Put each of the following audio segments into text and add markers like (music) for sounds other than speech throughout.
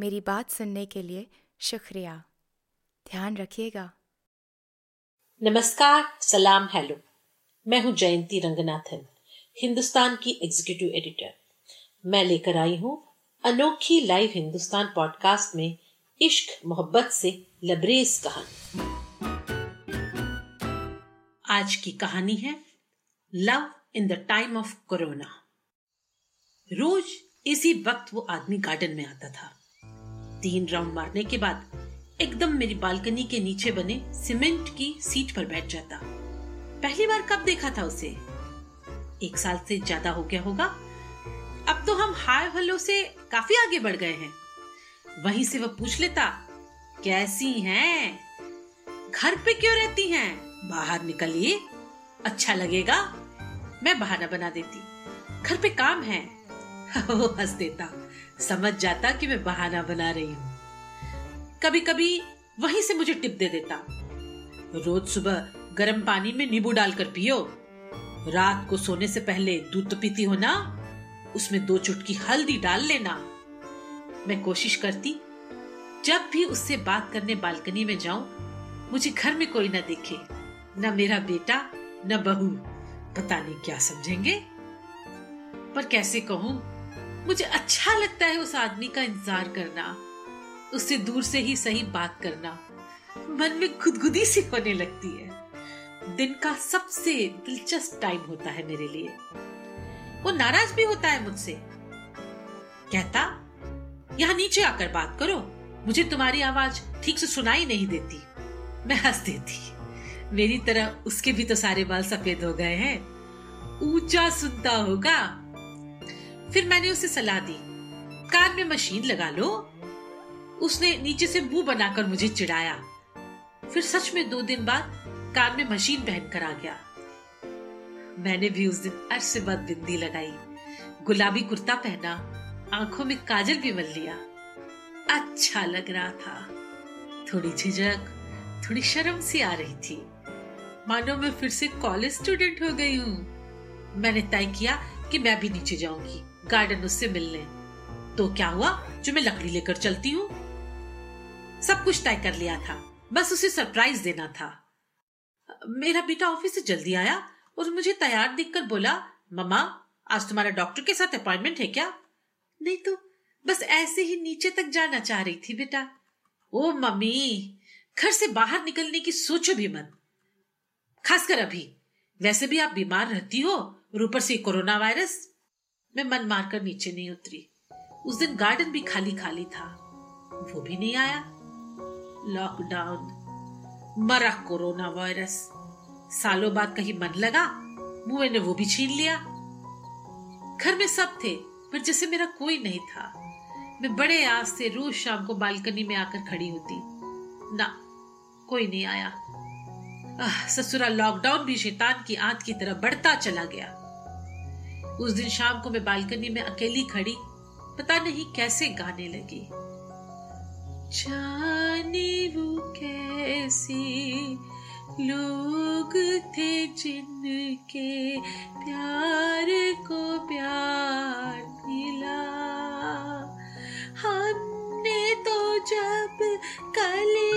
मेरी बात सुनने के लिए शुक्रिया। ध्यान रखिएगा। नमस्कार, सलाम, हेलो। मैं हूँ जयंती रंगनाथन, हिंदुस्तान की एग्जीक्यूटिव एडिटर मैं लेकर आई हूँ अनोखी लाइव हिंदुस्तान पॉडकास्ट में इश्क, मोहब्बत से लबरेज कहानी। आज की कहानी है love in the time of corona रोज इसी वक्त वो आदमी गार्डन में आता था। तीन राउंड मारने के बाद एकदम मेरी बालकनी के नीचे बने सीमेंट की सीट पर बैठ जाता। पहली बार कब देखा था उसे? एक साल से ज़्यादा हो गया होगा। अब तो हम हाय हलो से काफ़ी आगे बढ़ गए हैं। वहीं से वह पूछ लेता, कैसी हैं? घर पे क्यों रहती हैं? बाहर निकलिए। अच्छा लगेगा। मैं बहाना बना देती। घर पे काम है। (laughs) हंस देता। समझ जाता कि मैं बहाना बना रही हूँ। कभी कभी वहीं से मुझे टिप दे देता। रोज सुबह गर्म पानी में नींबू डालकर पियो। रात को सोने से पहले दूध तो पीती हो ना? उसमें दो चुटकी हल्दी डाल लेना। मैं कोशिश करती, जब भी उससे बात करने बालकनी में जाऊँ, मुझे घर में कोई ना देखे। न मेरा बेटा, न बहू। पता नहीं क्या समझेंगे। पर कैसे कहूँ मुझे अच्छा लगता है उस आदमी का इंतज़ार करना, उससे दूर से ही सही बात करना। मन में खुदगुदी सी होने लगती है। दिन का सबसे दिलचस्प टाइम होता है मेरे लिए। वो नाराज़ भी होता है मुझसे। कहता, यहाँ नीचे आकर बात करो। मुझे तुम्हारी आवाज़ ठीक से सुनाई नहीं देती। मैं हंस देती। मेरी तरह उसके भी तो सारे बाल सफ़ेद हो गए हैं। ऊँचा सुनता होगा। फिर मैंने उसे सलाह दी, कान में मशीन लगा लो। उसने नीचे से मुँह बनाकर मुझे चिढ़ाया। फिर सच में दो दिन बाद कान में मशीन पहनकर आ गया। मैंने भी उस दिन अरसे बाद बिंदी लगाई, गुलाबी कुर्ता पहना, आँखों में काजल भी मल लिया। अच्छा लग रहा था। थोड़ी झिझक, थोड़ी शर्म सी आ रही थी। मानो मैं फिर से कॉलेज स्टूडेंट हो गई हूँ। मैंने तय किया कि मैं भी नीचे जाऊँगी। गार्डन उससे मिलने। तो क्या हुआ? जो मैं लकड़ी लेकर चलती हूँ। सब कुछ तय कर लिया था। बस उसे सरप्राइज़ देना था। मेरा बेटा ऑफ़िस से जल्दी आया और मुझे तैयार देखकर बोला, मम्मा, आज तुम्हारा डॉक्टर के साथ अपॉइंटमेंट है क्या? नहीं तो बस ऐसे ही नीचे तक जाना चाह रही थी बेटा। ओ मम्मी, घर से बाहर निकलने की सोचो भी मत। खासकर अभी। वैसे भी आप बीमार रहती हो और ऊपर से कोरोना वायरस मैं मन मारकर नीचे नहीं उतरी। उस दिन गार्डन भी खाली खाली था। वो भी नहीं आया। लॉकडाउन मरा कोरोना वायरस सालों बाद कहीं मन लगा, मुँह ने वो भी छीन लिया। घर में सब थे, पर जैसे मेरा कोई नहीं था। मैं बड़े आस से रोज शाम को बालकनी में आकर खड़ी होती। ना, कोई नहीं आया। ससुरा लॉकडाउन भी शैतान की आंत की तरह बढ़ता चला गया। उस दिन शाम को मैं बालकनी में अकेली खड़ी, पता नहीं कैसे गाने लगी। जाने वो कैसे लोग थे जिनके प्यार को प्यार मिला। हमने तो जब कलिया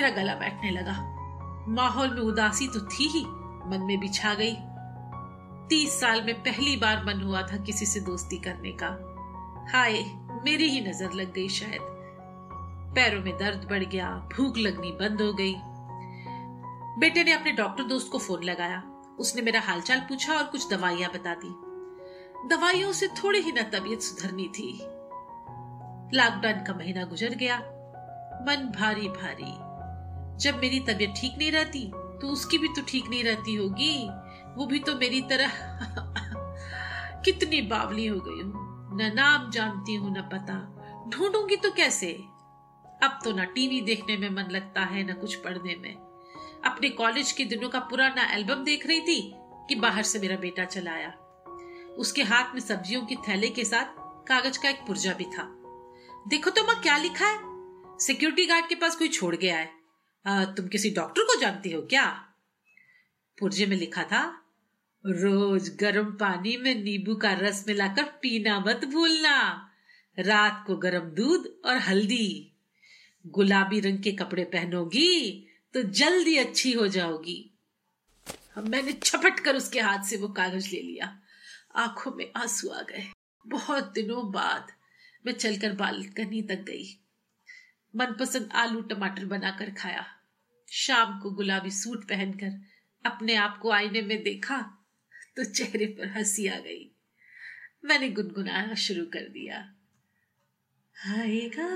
मेरा गला बैठने लगा। माहौल में उदासी तो थी ही, मन में भी छा गई। तीस साल में पहली बार मन हुआ था किसी से दोस्ती करने का। हाय, मेरी ही नज़र लग गई शायद। पैरों में दर्द बढ़ गया, भूख लगनी बंद हो गई। बेटे ने अपने डॉक्टर दोस्त को फ़ोन लगाया। उसने मेरा हालचाल पूछा और कुछ दवाइयाँ बता दी। दवाइयों से थोड़ी ही ना तबीयत सुधरनी थी। लॉकडाउन का महीना गुजर गया। मन भारी भारी जब मेरी तबीयत ठीक नहीं रहती तो उसकी भी तो ठीक नहीं रहती होगी। वो भी तो मेरी तरह। (laughs) कितनी बावली हो गई हूँ। न नाम जानती हूँ, न पता। ढूंढूँगी तो कैसे? अब तो ना टीवी देखने में मन लगता है, न कुछ पढ़ने में। अपने कॉलेज के दिनों का पुराना एल्बम देख रही थी कि बाहर से मेरा बेटा चला आया। उसके हाथ में सब्जियों की थैले के साथ कागज़ का एक पुर्जा भी था। देखो तो माँ, क्या लिखा है? सिक्योरिटी गार्ड के पास कोई छोड़ गया है। तुम किसी डॉक्टर को जानती हो क्या? पुर्जे में लिखा था, रोज गर्म पानी में नींबू का रस मिलाकर पीना मत भूलना। रात को गर्म दूध और हल्दी। गुलाबी रंग के कपड़े पहनोगी तो जल्दी अच्छी हो जाओगी। मैंने छपट कर उसके हाथ से वो कागज़ ले लिया। आँखों में आँसू आ गए। बहुत दिनों बाद मैं चलकर बालकनी तक गई। मनपसंद आलू टमाटर बनाकर खाया। शाम को गुलाबी सूट पहनकर अपने आप को आईने में देखा तो चेहरे पर हँसी आ गई। मैंने गुनगुनाना शुरू कर दिया। आएगा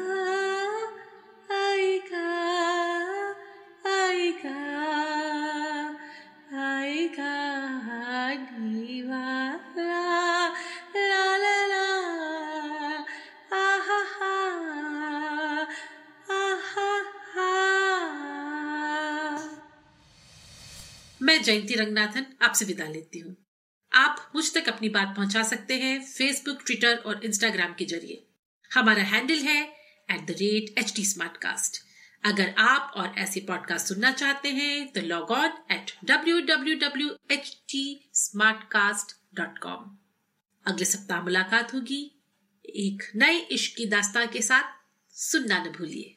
मैं जयंती रंगनाथन आपसे विदा लेती हूँ। आप मुझ तक अपनी बात पहुँचा सकते हैं फेसबुक ट्विटर और इंस्टाग्राम के ज़रिए। हमारा हैंडल है at the rate H T अगर आप और ऐसे पॉडकास्ट सुनना चाहते हैं तो log on at W W W H T smart cast dot com अगले सप्ताह मुलाकात होगी। एक नए इश्क की दास्तान के साथ सुनना न भूलिए।